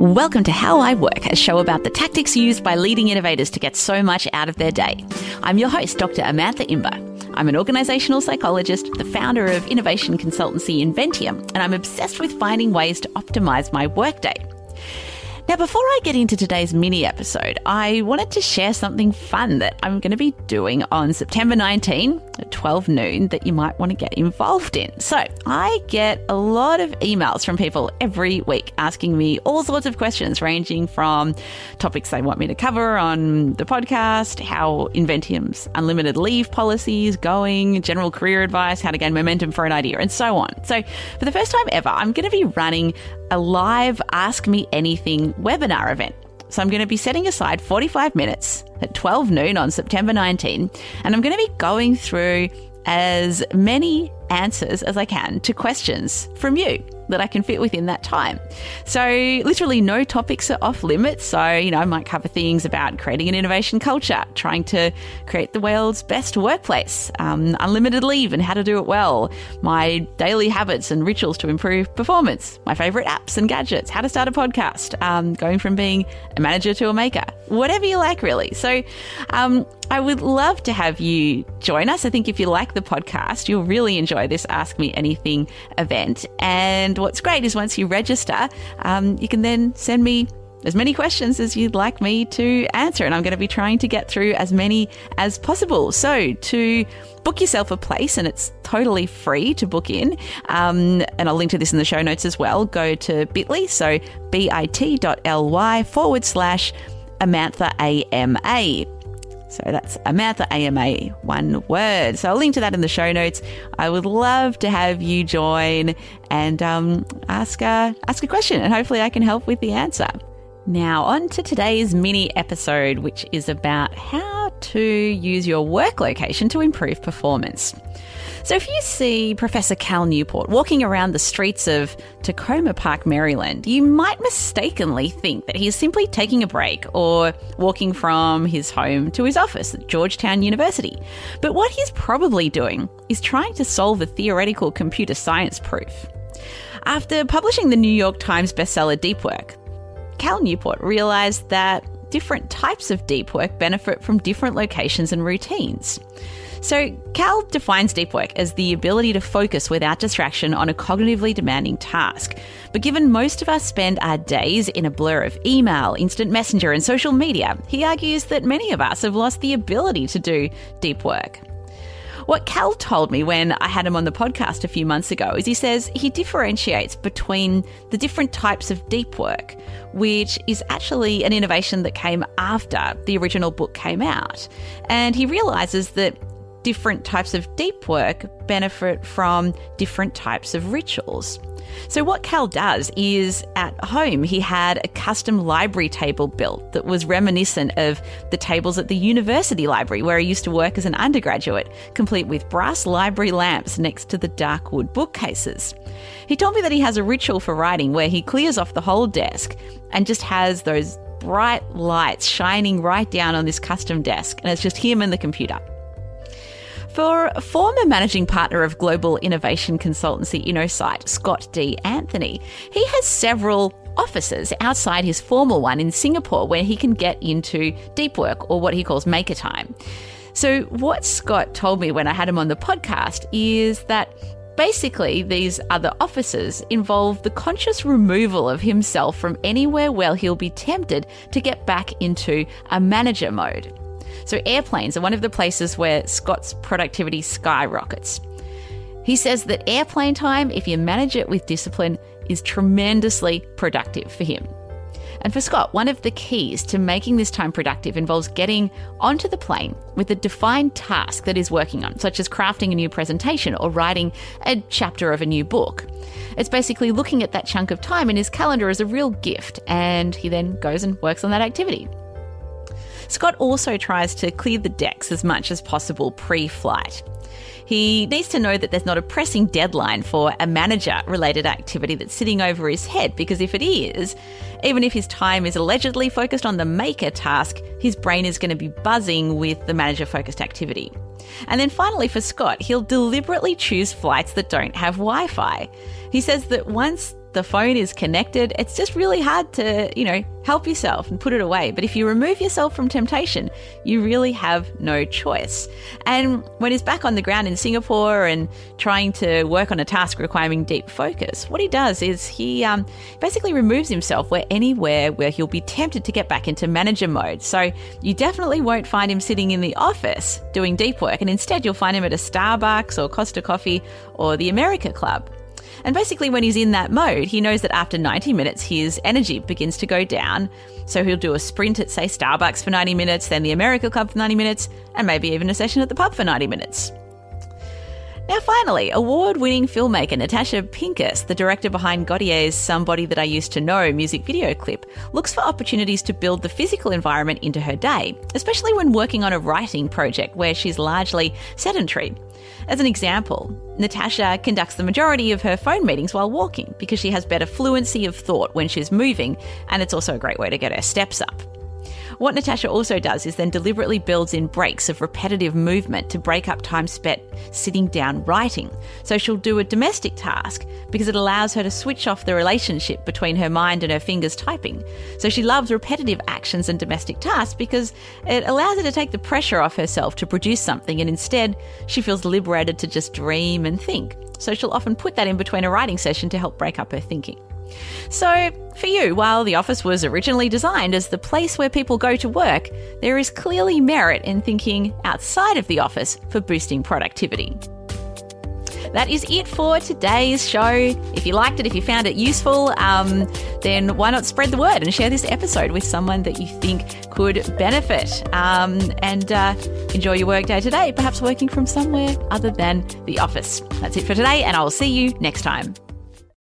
Welcome to How I Work, a show about the tactics used by leading innovators to get so much out of their day. I'm your host, Dr. Amantha Imber. I'm an organizational psychologist, the founder of innovation consultancy Inventium, and I'm obsessed with finding ways to optimize my workday. Now, before I get into today's mini episode, I wanted to share something fun that I'm going to be doing on September 19 at 12 noon that you might want to get involved in. So, I get a lot of emails from people every week asking me all sorts of questions, ranging from topics they want me to cover on the podcast, how Inventium's unlimited leave policy is going, general career advice, how to gain momentum for an idea, and so on. So, for the first time ever, I'm going to be running a live Ask Me Anything webinar event. So I'm going to be setting aside 45 minutes at 12 noon on September 19, and I'm going to be going through as many answers as I can to questions from you that I can fit within that time. So, literally, no topics are off limits. So, you know, I might cover things about creating an innovation culture, trying to create the world's best workplace, um, unlimited leave and how to do it well, my daily habits and rituals to improve performance, my favorite apps and gadgets, how to start a podcast, um, going from being a manager to a maker, whatever you like, really. So, um, I would love to have you join us. I think if you like the podcast, you'll really enjoy this Ask Me Anything event. And what's great is once you register, um, you can then send me as many questions as you'd like me to answer. And I'm going to be trying to get through as many as possible. So to book yourself a place, and it's totally free to book in. Um, and I'll link to this in the show notes as well. Go to bit.ly, so bit.ly forward slash Amantha AMA. So that's Amantha AMA, one word. So I'll link to that in the show notes. I would love to have you join and um, ask, a, ask a question, and hopefully I can help with the answer. Now, on to today's mini episode, which is about how to use your work location to improve performance. So, if you see Professor Cal Newport walking around the streets of Takoma Park, Maryland, you might mistakenly think that he is simply taking a break or walking from his home to his office at Georgetown University. But what he's probably doing is trying to solve a theoretical computer science proof. After publishing the New York Times bestseller Deep Work, Cal Newport realized that different types of deep work benefit from different locations and routines. So, Cal defines deep work as the ability to focus without distraction on a cognitively demanding task. But given most of us spend our days in a blur of email, instant messenger, and social media, he argues that many of us have lost the ability to do deep work. What Cal told me when I had him on the podcast a few months ago is he says he differentiates between the different types of deep work, which is actually an innovation that came after the original book came out. And he realizes that different types of deep work benefit from different types of rituals. So, what Cal does is at home, he had a custom library table built that was reminiscent of the tables at the university library where he used to work as an undergraduate, complete with brass library lamps next to the dark wood bookcases. He told me that he has a ritual for writing where he clears off the whole desk and just has those bright lights shining right down on this custom desk, and it's just him and the computer. For former managing partner of global innovation consultancy InnoSight, Scott D. Anthony, he has several offices outside his formal one in Singapore where he can get into deep work or what he calls maker time. So, what Scott told me when I had him on the podcast is that Basically, these other offices involve the conscious removal of himself from anywhere where he'll be tempted to get back into a manager mode. So, airplanes are one of the places where Scott's productivity skyrockets. He says that airplane time, if you manage it with discipline, is tremendously productive for him. And for Scott, one of the keys to making this time productive involves getting onto the plane with a defined task that he's working on, such as crafting a new presentation or writing a chapter of a new book. It's basically looking at that chunk of time in his calendar as a real gift, and he then goes and works on that activity. Scott also tries to clear the decks as much as possible pre flight. He needs to know that there's not a pressing deadline for a manager related activity that's sitting over his head, because if it is, even if his time is allegedly focused on the maker task, his brain is going to be buzzing with the manager focused activity. And then finally, for Scott, he'll deliberately choose flights that don't have Wi Fi. He says that once the phone is connected, it's just really hard to, you know, help yourself and put it away. But if you remove yourself from temptation, you really have no choice. And when he's back on the ground in Singapore and trying to work on a task requiring deep focus, what he does is he um, basically removes himself where anywhere where he'll be tempted to get back into manager mode. So you definitely won't find him sitting in the office doing deep work, and instead you'll find him at a Starbucks or Costa Coffee or the America Club. And basically, when he's in that mode, he knows that after 90 minutes, his energy begins to go down. So he'll do a sprint at, say, Starbucks for 90 minutes, then the America Club for 90 minutes, and maybe even a session at the pub for 90 minutes. Now, finally, award winning filmmaker Natasha Pincus, the director behind Gotye's Somebody That I Used to Know music video clip, looks for opportunities to build the physical environment into her day, especially when working on a writing project where she's largely sedentary. As an example, Natasha conducts the majority of her phone meetings while walking because she has better fluency of thought when she's moving, and it's also a great way to get her steps up. What Natasha also does is then deliberately builds in breaks of repetitive movement to break up time spent sitting down writing. So she'll do a domestic task because it allows her to switch off the relationship between her mind and her fingers typing. So she loves repetitive actions and domestic tasks because it allows her to take the pressure off herself to produce something and instead she feels liberated to just dream and think. So she'll often put that in between a writing session to help break up her thinking. So, for you, while the office was originally designed as the place where people go to work, there is clearly merit in thinking outside of the office for boosting productivity. That is it for today's show. If you liked it, if you found it useful, um, then why not spread the word and share this episode with someone that you think could benefit? Um, and uh, enjoy your workday today, perhaps working from somewhere other than the office. That's it for today, and I will see you next time.